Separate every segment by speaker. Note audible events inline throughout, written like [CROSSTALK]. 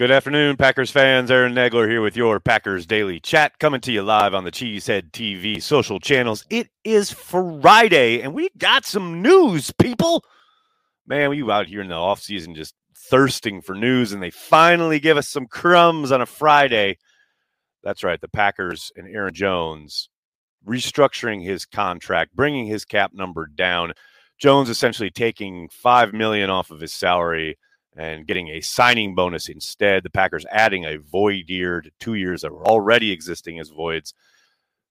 Speaker 1: Good afternoon, Packers fans. Aaron Nagler here with your Packers Daily Chat, coming to you live on the Cheesehead TV social channels. It is Friday, and we got some news, people. Man, we out here in the off season just thirsting for news, and they finally give us some crumbs on a Friday. That's right, the Packers and Aaron Jones restructuring his contract, bringing his cap number down. Jones essentially taking five million off of his salary and getting a signing bonus instead. The Packers adding a void year to two years that were already existing as voids.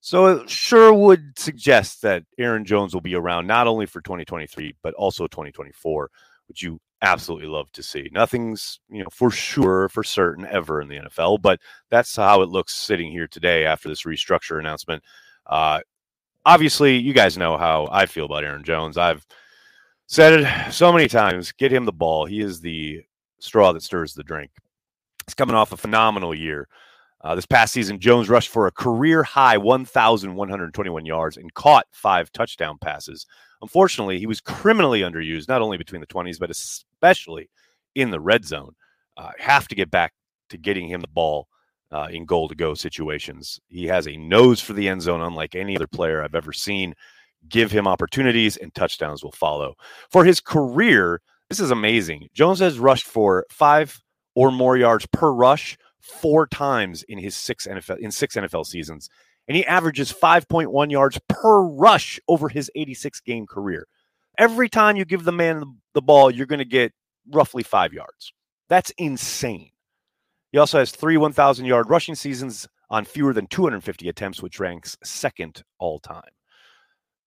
Speaker 1: So it sure would suggest that Aaron Jones will be around not only for 2023, but also 2024, which you absolutely love to see. Nothing's, you know, for sure, for certain ever in the NFL, but that's how it looks sitting here today after this restructure announcement. Uh, obviously, you guys know how I feel about Aaron Jones. I've Said it so many times. Get him the ball. He is the straw that stirs the drink. He's coming off a phenomenal year. Uh, this past season, Jones rushed for a career high 1,121 yards and caught five touchdown passes. Unfortunately, he was criminally underused, not only between the 20s, but especially in the red zone. Uh, have to get back to getting him the ball uh, in goal to go situations. He has a nose for the end zone, unlike any other player I've ever seen give him opportunities, and touchdowns will follow. For his career, this is amazing. Jones has rushed for five or more yards per rush four times in his six NFL in six NFL seasons, and he averages 5.1 yards per rush over his 86 game career. Every time you give the man the ball, you're going to get roughly five yards. That's insane. He also has three 1,000 yard rushing seasons on fewer than 250 attempts, which ranks second all time.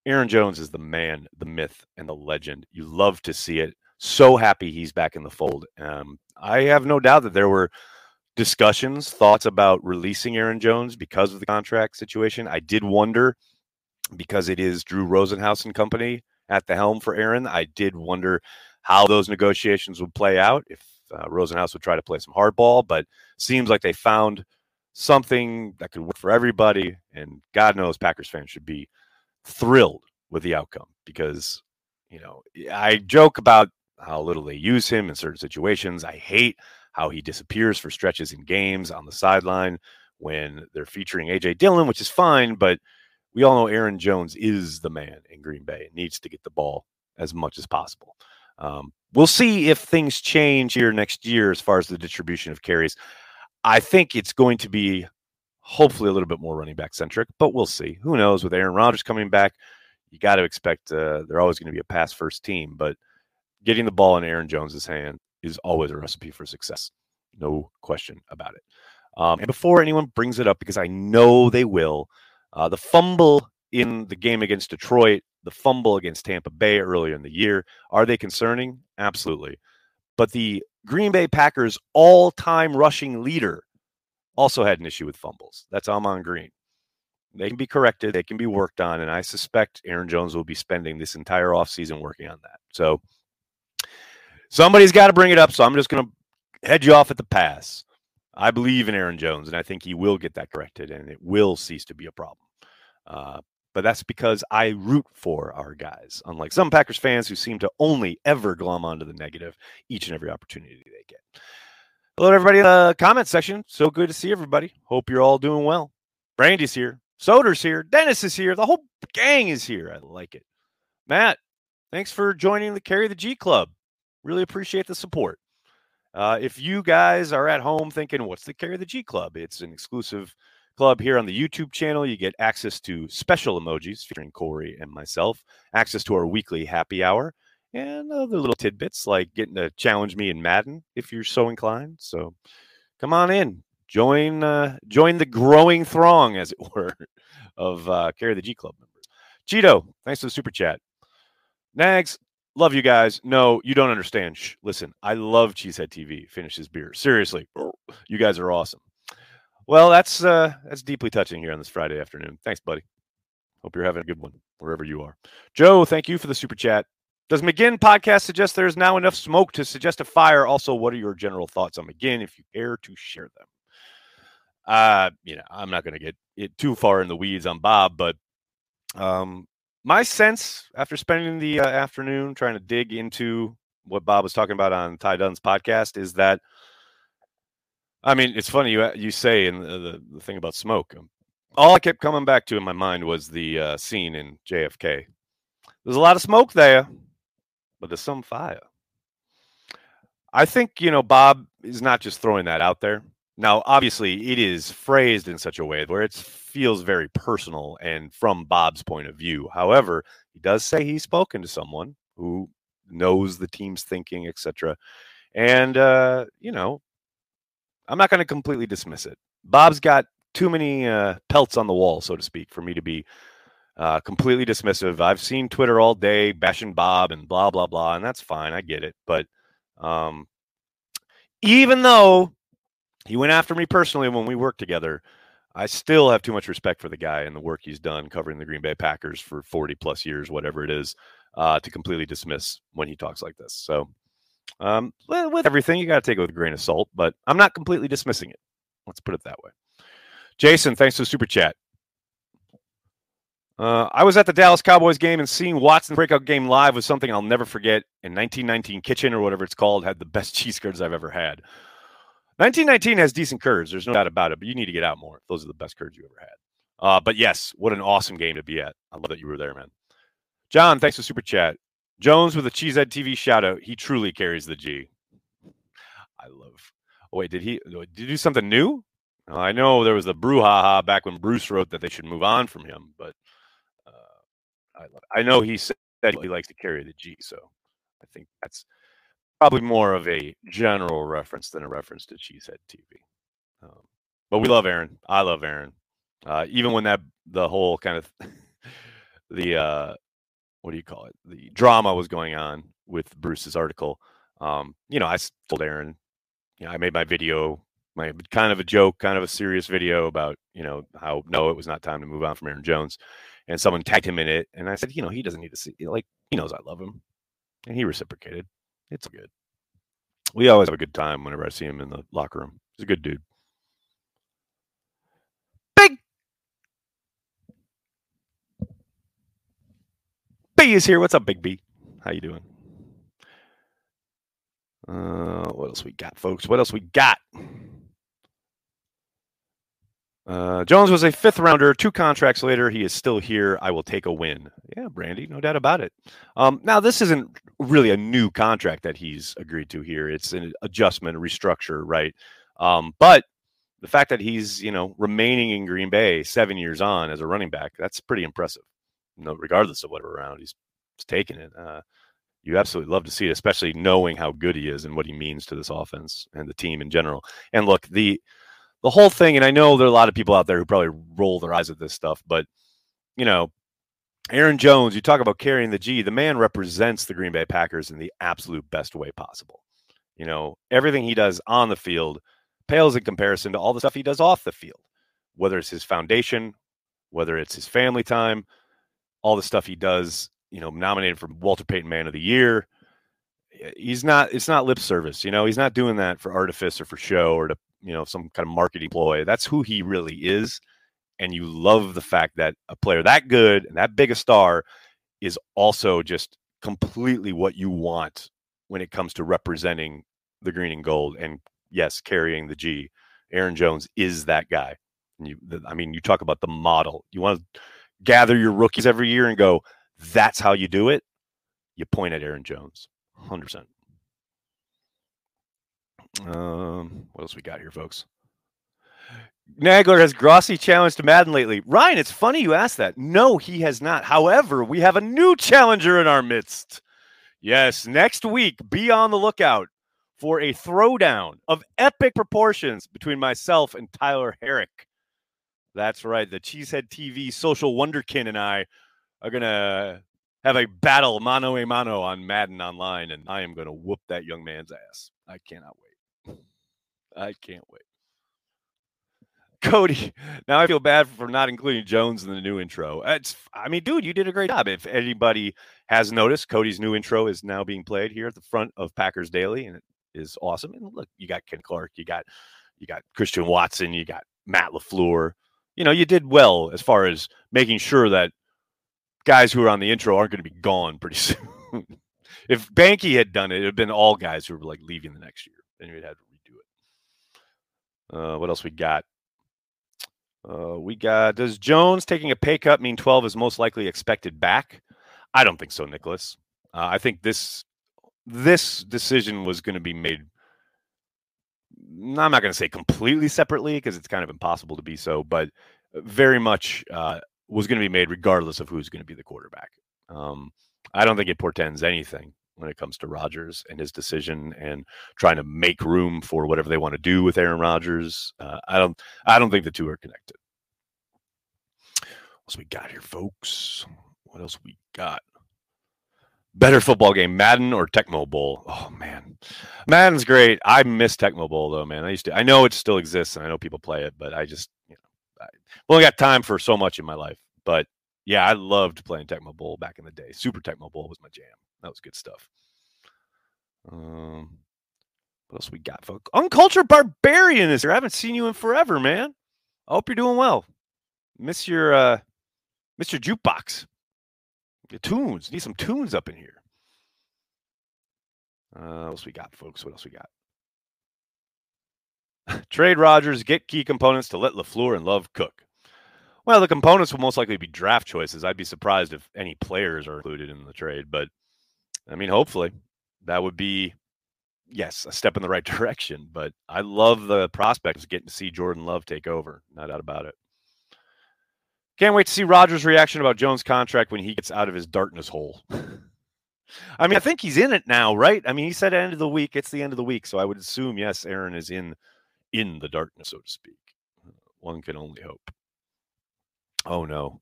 Speaker 1: Aaron Jones is the man, the myth, and the legend. You love to see it. So happy he's back in the fold. Um, I have no doubt that there were discussions, thoughts about releasing Aaron Jones because of the contract situation. I did wonder because it is Drew Rosenhaus and company at the helm for Aaron. I did wonder how those negotiations would play out if uh, Rosenhaus would try to play some hardball, but seems like they found something that could work for everybody. And God knows Packers fans should be thrilled with the outcome because, you know, I joke about how little they use him in certain situations. I hate how he disappears for stretches in games on the sideline when they're featuring AJ Dillon, which is fine, but we all know Aaron Jones is the man in Green Bay and needs to get the ball as much as possible. Um, we'll see if things change here next year as far as the distribution of carries. I think it's going to be hopefully a little bit more running back centric, but we'll see. Who knows? With Aaron Rodgers coming back, you got to expect uh, they're always going to be a pass first team, but getting the ball in Aaron Jones's hand is always a recipe for success. No question about it. Um, and before anyone brings it up, because I know they will, uh, the fumble in the game against Detroit, the fumble against Tampa Bay earlier in the year, are they concerning? Absolutely. But the Green Bay Packers all time rushing leader also had an issue with fumbles. That's Ahman Green. They can be corrected, they can be worked on, and I suspect Aaron Jones will be spending this entire offseason working on that. So somebody's got to bring it up. So I'm just going to head you off at the pass. I believe in Aaron Jones, and I think he will get that corrected, and it will cease to be a problem. Uh, but that's because I root for our guys, unlike some Packers fans who seem to only ever glom onto the negative each and every opportunity they get. Hello, everybody in the comment section. So good to see everybody. Hope you're all doing well. Brandy's here. Soder's here. Dennis is here. The whole gang is here. I like it. Matt, thanks for joining the Carry the G Club. Really appreciate the support. Uh, if you guys are at home thinking, what's the Carry the G Club? It's an exclusive club here on the YouTube channel. You get access to special emojis featuring Corey and myself, access to our weekly happy hour, and other little tidbits like getting to challenge me in Madden if you're so inclined. So come on in, join uh, join the growing throng, as it [LAUGHS] were, of uh, Carry the G Club members. Cheeto, thanks for the super chat. Nags, love you guys. No, you don't understand. Shh, listen, I love Cheesehead TV. Finish his beer. Seriously, you guys are awesome. Well, that's uh, that's deeply touching here on this Friday afternoon. Thanks, buddy. Hope you're having a good one wherever you are. Joe, thank you for the super chat. Does McGinn podcast suggest there is now enough smoke to suggest a fire? Also, what are your general thoughts on McGinn if you care to share them? Uh, you know, I'm not going to get it too far in the weeds on Bob, but um, my sense after spending the uh, afternoon trying to dig into what Bob was talking about on Ty Dunne's podcast is that I mean, it's funny you you say in the, the, the thing about smoke. Um, all I kept coming back to in my mind was the uh, scene in JFK. There's a lot of smoke there, but there's some fire. I think you know Bob is not just throwing that out there. Now, obviously, it is phrased in such a way where it feels very personal and from Bob's point of view. However, he does say he's spoken to someone who knows the team's thinking, etc. And uh, you know, I'm not going to completely dismiss it. Bob's got too many uh, pelts on the wall, so to speak, for me to be uh, completely dismissive. I've seen Twitter all day bashing Bob and blah blah blah, and that's fine. I get it, but um, even though he went after me personally when we worked together, I still have too much respect for the guy and the work he's done covering the Green Bay Packers for 40 plus years, whatever it is, uh, to completely dismiss when he talks like this. So, um, with everything, you got to take it with a grain of salt, but I'm not completely dismissing it. Let's put it that way. Jason, thanks for the super chat. Uh, I was at the Dallas Cowboys game and seeing Watson breakout game live was something I'll never forget. In 1919 Kitchen or whatever it's called had the best [LAUGHS] cheese curds I've ever had. 1919 has decent curds. There's no doubt about it, but you need to get out more. Those are the best curds you ever had. Uh, but yes, what an awesome game to be at. I love that you were there, man. John, thanks for super chat. Jones with a Cheesehead TV shout out. He truly carries the G. I love. Oh, wait, did he did he do something new? I know there was the brouhaha back when Bruce wrote that they should move on from him, but I, I know he said he likes to carry the G, so I think that's probably more of a general reference than a reference to Cheesehead TV. Um, but we love Aaron. I love Aaron. Uh, even when that the whole kind of [LAUGHS] the uh, what do you call it? The drama was going on with Bruce's article. Um, you know, I told Aaron, you know, I made my video, my kind of a joke, kind of a serious video about, you know, how no, it was not time to move on from Aaron Jones. And someone tagged him in it. And I said, you know, he doesn't need to see, like, he knows I love him. And he reciprocated. It's good. We always have a good time whenever I see him in the locker room. He's a good dude. Big B is here. What's up, Big B? How you doing? Uh, what else we got, folks? What else we got? Uh, Jones was a fifth rounder. Two contracts later, he is still here. I will take a win. Yeah, Brandy, no doubt about it. Um, now, this isn't really a new contract that he's agreed to here. It's an adjustment, a restructure, right? Um, but the fact that he's, you know, remaining in Green Bay seven years on as a running back, that's pretty impressive. You know, regardless of whatever round he's, he's taking it. Uh, you absolutely love to see it, especially knowing how good he is and what he means to this offense and the team in general. And look, the the whole thing, and I know there are a lot of people out there who probably roll their eyes at this stuff, but you know, Aaron Jones, you talk about carrying the G, the man represents the Green Bay Packers in the absolute best way possible. You know, everything he does on the field pales in comparison to all the stuff he does off the field, whether it's his foundation, whether it's his family time, all the stuff he does, you know, nominated for Walter Payton Man of the Year. He's not, it's not lip service, you know, he's not doing that for artifice or for show or to you know some kind of marketing ploy. That's who he really is, and you love the fact that a player that good and that big a star is also just completely what you want when it comes to representing the green and gold and yes, carrying the G. Aaron Jones is that guy. And you, I mean, you talk about the model. You want to gather your rookies every year and go, that's how you do it. You point at Aaron Jones, hundred percent. Um, what else we got here, folks? Nagler has Grossi challenged Madden lately. Ryan, it's funny you asked that. No, he has not. However, we have a new challenger in our midst. Yes, next week, be on the lookout for a throwdown of epic proportions between myself and Tyler Herrick. That's right. The Cheesehead TV social wonderkin and I are going to have a battle mano a mano on Madden Online, and I am going to whoop that young man's ass. I cannot wait. I can't wait. Cody, [LAUGHS] now I feel bad for not including Jones in the new intro. It's, I mean, dude, you did a great job. If anybody has noticed, Cody's new intro is now being played here at the front of Packers Daily, and it is awesome. And look, you got Ken Clark, you got you got Christian Watson, you got Matt LaFleur. You know, you did well as far as making sure that guys who are on the intro aren't going to be gone pretty [LAUGHS] soon. if Banky had done it, it'd have been all guys who were like leaving the next year, and you'd it. Uh, what else we got? Uh, we got does Jones taking a pay cut mean 12 is most likely expected back? I don't think so, Nicholas. Uh, I think this this decision was going to be made. I'm not going to say completely separately because it's kind of impossible to be so, but very much uh, was going to be made regardless of who's going to be the quarterback. Um, I don't think it portends anything when it comes to Rodgers and his decision and trying to make room for whatever they want to do with Aaron Rodgers. Uh, I don't I don't think the two are connected. What else we got here, folks? What else we got? Better football game, Madden or Tecmo Bowl? Oh man, Madden's great. I miss Tecmo Bowl though, man. I used to. I know it still exists, and I know people play it, but I just, you know, I only got time for so much in my life. But yeah, I loved playing Tecmo Bowl back in the day. Super Tecmo Bowl was my jam. That was good stuff. Um, what else we got, folks? Uncultured Barbarian is here. I haven't seen you in forever, man. I hope you're doing well. Miss your uh your jukebox. The tunes. Need some tunes up in here. Uh, what else we got, folks? What else we got? [LAUGHS] Trade Rodgers, get key components to let LaFleur and Love cook. Well, the components will most likely be draft choices. I'd be surprised if any players are included in the trade, but I mean, hopefully that would be, yes, a step in the right [LAUGHS] direction. But I love the prospect of getting to see Jordan Love take over. No doubt about it. Can't wait to see Rodgers' reaction about Jones' contract when he gets out of his darkness hole. [LAUGHS] I mean, I think he's in it now, right? I mean, he said end of the week. It's the end of the week, so I would assume yes, Aaron is in in the darkness, so to speak. One can only hope. Oh no,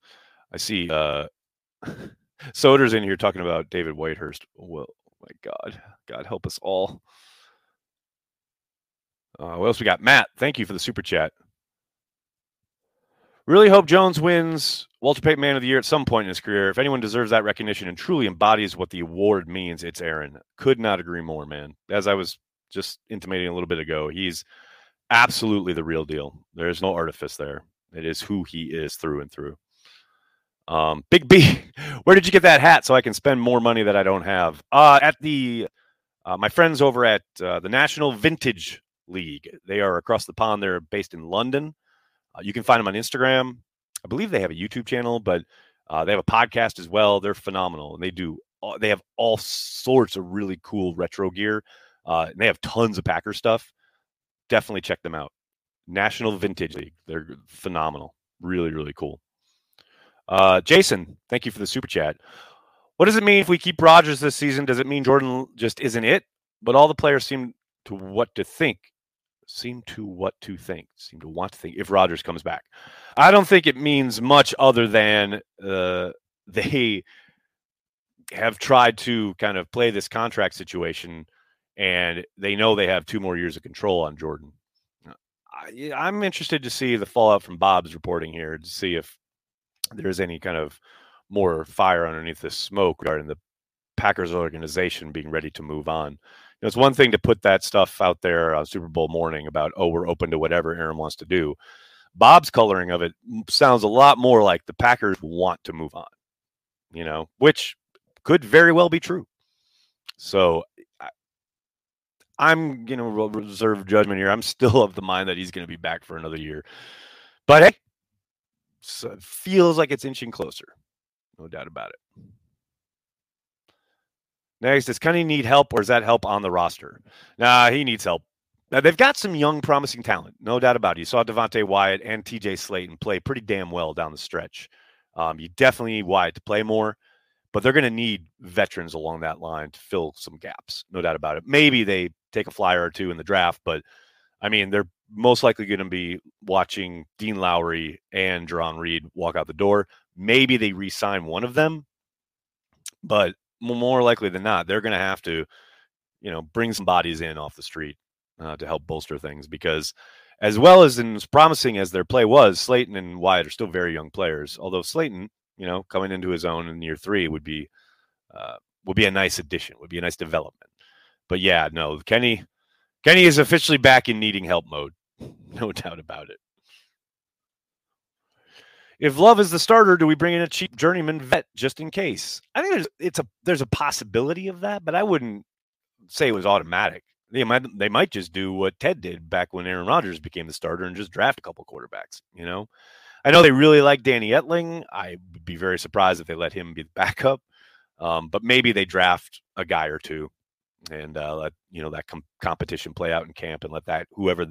Speaker 1: I see. uh [LAUGHS] Soder's in here talking about David Whitehurst. Well, my God, God help us all. Uh, what else we got? Matt, thank you for the super chat. Really hope Jones wins Walter Payton Man of the Year at some point in his career. If anyone deserves that recognition and truly embodies what the award means, it's Aaron. Could not agree more, man. As I was just intimating a little bit ago, he's absolutely the real deal. There's no artifice there. It is who he is through and through. Um, Big B, [LAUGHS] where did you get that hat so I can spend more money that I don't have? Uh, at the uh, my friends over at uh, the National Vintage League. They are across the pond. They're based in London. Uh, you can find them on Instagram. I believe they have a YouTube channel, but uh, they have a podcast as well. They're phenomenal, and they do. They have all sorts of really cool retro gear. Uh, and they have tons of Packer stuff. Definitely check them out. National Vintage League. They're phenomenal. Really, really cool. Uh, Jason, thank you for the super chat. What does it mean if we keep Rodgers this season? Does it mean Jordan just isn't it? But all the players seem to what to think. Seem to what to think. Seem to want to think if Rodgers comes back. I don't think it means much other than uh, [LAUGHS] they have tried to kind of play this contract situation, and they know they have two more years of control on Jordan. I'm interested to see the fallout from Bob's reporting here to see if there's any kind of more fire underneath the smoke regarding the Packers organization being ready to move on. You know, it's one thing to put that stuff out there on Super Bowl morning about, oh, we're open to whatever Aaron wants to do. Bob's coloring of it sounds a lot more like the Packers want to move on, you know, which could very well be true. So I, am you know reserve judgment here. I'm still of the mind that he's going to be back for another year. But hey, so it feels like it's inching closer. No doubt about it. Next, does Kenny need help or is that help on the roster? Nah, he needs help. Now, they've got some young, promising talent, no doubt about it. You saw Devonte Wyatt and TJ Slaton play pretty damn well down the stretch. Um, you definitely need Wyatt to play more, but they're going to need veterans along that line to fill some gaps, no doubt about it. Maybe they take a flyer or two in the draft, but I mean, they're most likely going to be watching Dean Lowry and Jarran Reed walk out the door. Maybe they re-sign one of them, but more likely than not, they're going to have to, you know, bring some bodies in off the street uh, to help bolster things because, as well as as promising as their play was, Slaton and Wyatt are still very young players. Although Slaton, you know, coming into his own in year three would be uh, would be a nice addition, would be a nice development. But yeah, no, Kenny Kenny is officially back in needing help mode. [LAUGHS] No doubt about it. If Love is the starter, do we bring in a cheap journeyman vet just in case? I think there's it's a there's a possibility of that, but I wouldn't say it was automatic. they might they might just do what Ted did back when Aaron Rodgers became the starter and just draft a couple quarterbacks. You know, I know they really like Danny Etling. I would be very surprised if they let him be the backup. Um, but maybe they draft a guy or two and uh, let you know that com- competition play out in camp and let that whoever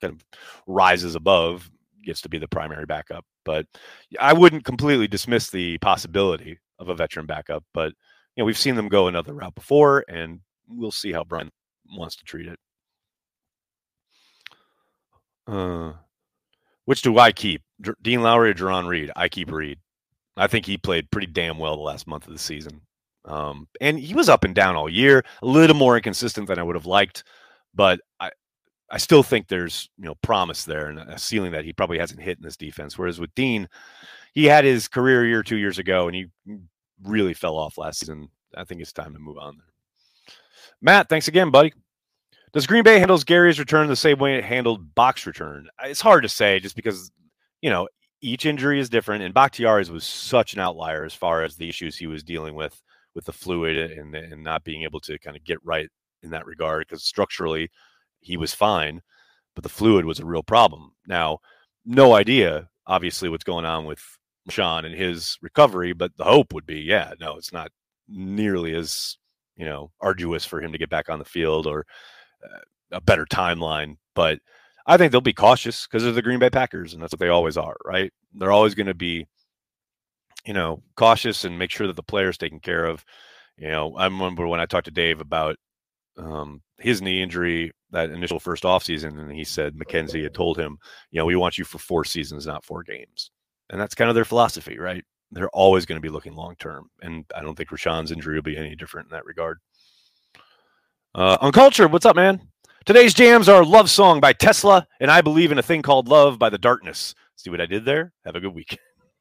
Speaker 1: kind of rises above gets to be the primary backup. But I wouldn't completely dismiss the possibility of a veteran backup. But you know we've seen them go another route before, and we'll see how Brian wants to treat it. Uh, which do I keep? Dean Lowry or Jarran Reed? I keep Reed. I think he played pretty damn well the last month of the season. Um, and he was up and down all year, a little more inconsistent than I would have liked, but I, I still think there's you know promise there and a ceiling that he probably hasn't hit in this defense. Whereas with Dean, he had his career year two years ago, and he really fell off last season. I think it's time to move on. Matt, thanks again, buddy. Does Green Bay handles Gary's return the same way it handled Box return? It's hard to say just because, you know, each injury is different. And Bakhtiari's was such an outlier as far as the issues he was dealing with with the fluid and, and not being able to kind of get right in that regard because structurally he was fine, but the fluid was a real problem. Now, no idea, obviously, what's going on with Sean and his recovery, but the hope would be, yeah, no, it's not nearly as you know arduous for him to get back on the field or uh, a better timeline. But I think they'll be cautious because they're the Green Bay Packers, and that's what they always are, right? They're always going to be, you know, cautious and make sure that the player's taken care of. You know, I remember when I talked to Dave about um, his knee injury that initial first offseason, and he said McKenzie had told him, you know, we want you for four seasons, not four games. And that's kind of their philosophy, right? they're always going to be looking long term. And I don't think Rashan's injury will be any different in that regard. Uh, culture, what's up, man? Today's jams are Love Song by Tesla and I Believe in a Thing Called Love by The Darkness. See what I did there? Have a good week.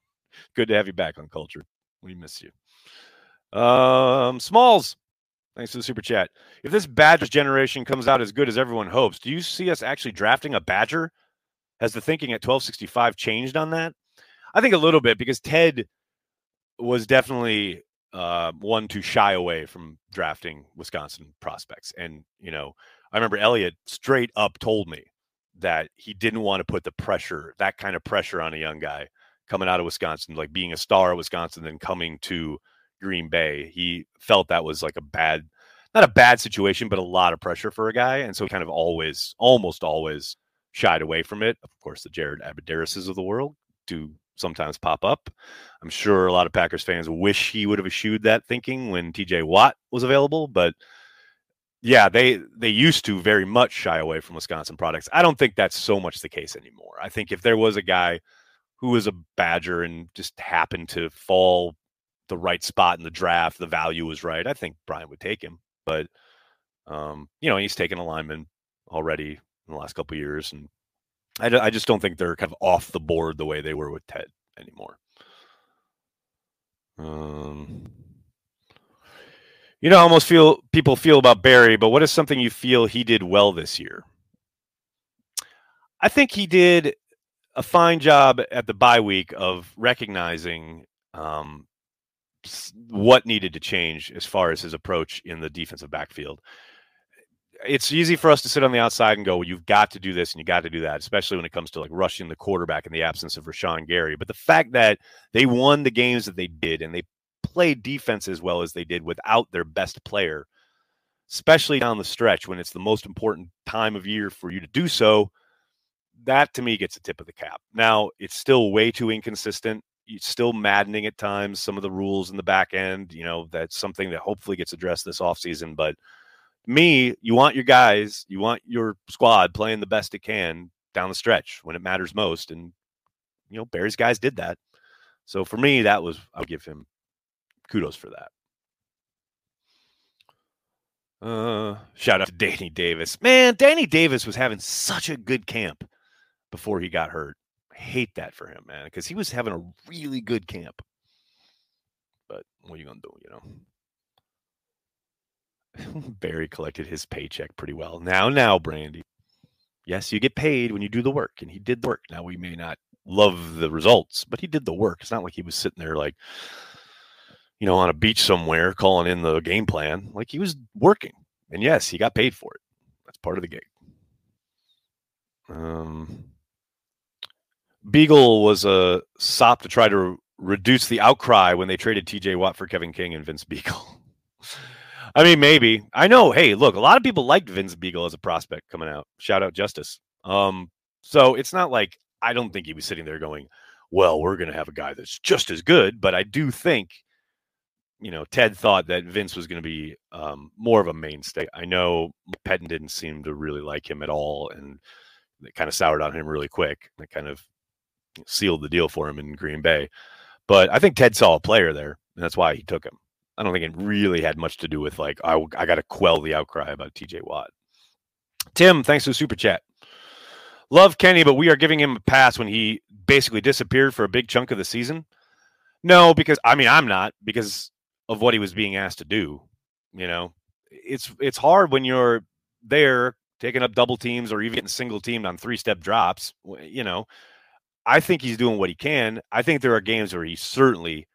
Speaker 1: [LAUGHS] good to have you back, on Culture. We miss you. Um, Smalls, thanks for the super chat. If this Badger generation comes out as good as everyone hopes, do you see us actually drafting a Badger? Has the thinking at 1265 changed on that? I think a little bit because Ted was definitely uh, one to shy away from drafting Wisconsin prospects. And, you know, I remember Elliott straight up told me that he didn't want to put the pressure, that kind of pressure on a young guy coming out of Wisconsin, like being a star of Wisconsin, then coming to Green Bay. He felt that was like a bad, not a bad situation, but a lot of pressure for a guy. And so he kind of always, almost always shied away from it. Of course, the Jared Abbrederis's of the world do sometimes pop up. I'm sure a lot of Packers fans wish he would have eschewed that thinking when TJ Watt was available, but yeah, they they used to very much shy away from Wisconsin products. I don't think that's so much the case anymore. I think if there was a guy who was a Badger and just happened to fall the right spot in the draft, the value was right, I think Brian would take him. But um, you know, he's taken a lineman already in the last couple years, and I, I just don't think they're kind of off the board the way they were with Ted anymore. Um, you know, almost feel people feel about Barry, but what is something you feel he did well this year? I think he did a fine job at the bye week of recognizing um, what needed to change as far as his approach in the defensive backfield it's easy for us to sit on the outside and go, well, you've got to do this and you got to do that, especially when it comes to like rushing the quarterback in the absence of Rashan Gary. But the fact that they won the games that they did and they played defense as well as they did without their best player, especially down the stretch when it's the most important time of year for you to do so, that to me gets a tip of the cap. Now, it's still way too inconsistent. It's still maddening at times, some of the rules in the back end. You know, that's something that hopefully gets addressed this offseason. But me, you want your guys, you want your squad playing the best it can down the stretch when it matters most. And, you know, Barry's guys did that. So for me, that was, I'll give him kudos for that. Uh, shout out to [LAUGHS] Danny Davis. Man, Danny Davis was having such a good camp before he got hurt. Hate that for him, man, because he was having a really good camp. But what are you to do, you know? [LAUGHS] Barry collected his paycheck pretty well. Now, now, Brandy. Yes, you get paid when you do the work, and he did the work. Now, we may not love the results, but he did the work. It's not like he was sitting there like, you know, on a beach somewhere calling in the game plan. Like he was working. And yes, he got paid for it. That's part of the gig. Um, Biegel was a sop to try to reduce the outcry when they traded TJ Watt for Kevin King and Vince Biegel. [LAUGHS] I mean, maybe. I know. Hey, look, a lot of people liked Vince Biegel as a prospect coming out. Shout out Justice. Um, so it's not like I don't think he was sitting there going, "Well, we're going to have a guy that's just as good." But I do think, you know, Ted thought that Vince was going to be um, more of a mainstay. I know Pettine didn't seem to really like him at all, and it kind of soured on him really quick. It kind of sealed the deal for him in Green Bay. But I think Ted saw a player there, and that's why he took him. I don't think it really had much to do with like I, I got to quell the outcry about TJ Watt. Tim, thanks for the super chat. Love Kenny, but we are giving him a pass when he basically disappeared for a big chunk of the season. No, because I mean I'm not because of what he was being asked to do. You know, it's it's hard when you're there taking up double teams or even getting single teamed on three step drops. You know, I think he's doing what he can. I think there are games where he certainly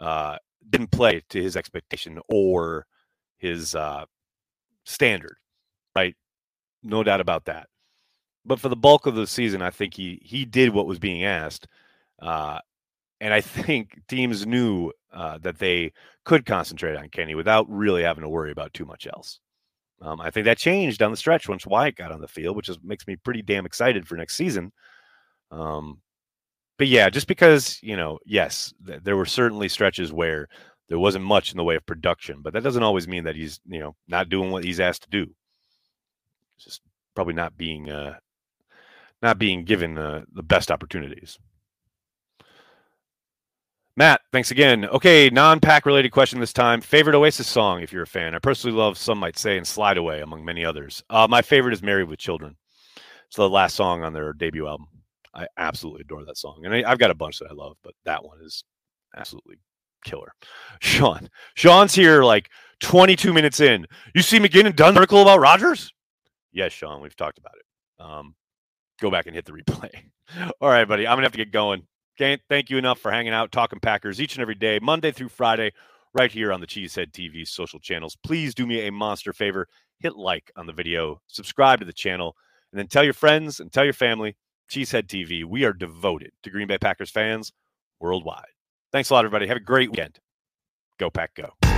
Speaker 1: uh, didn't play to his expectation or his uh, standard, right? No doubt about that. But for the bulk of the season, I think he he did what was being asked, uh, and I think teams knew uh, that they could concentrate on Kenny without really having to worry about too much else. Um, I think that changed down the stretch once Wyatt got on the field, which is, makes me pretty damn excited for next season. Um, but yeah, just because you know, yes, th- there were certainly stretches where there wasn't much in the way of production, but that doesn't always mean that he's you know not doing what he's asked to do. It's just probably not being uh, not being given uh, the best opportunities. Matt, thanks again. Okay, non-pack related question this time. Favorite Oasis song, if you're a fan. I personally love some might say and Slide Away, among many others. Uh, my favorite is Married with Children. It's the last song on their debut album. I absolutely adore that song. And I, have got a bunch that I love, but that one is absolutely killer. [LAUGHS] Sean. Sean's here like 22 minutes in. You see McGinn and Dunne article about Rodgers? Yes, Sean, we've talked about it. Um, go back and hit the replay. [LAUGHS] All right, buddy. I'm gonna have to get going. Can't thank you enough for hanging out, talking Packers each and every day, Monday through Friday, right here on the Cheesehead TV social channels. Please do me a monster favor. Hit like on the video, subscribe to the channel, and then tell your friends and tell your family Cheesehead TV, we are devoted to Green Bay Packers fans worldwide. Thanks a lot, everybody. Have a great weekend. Go, Pack, go.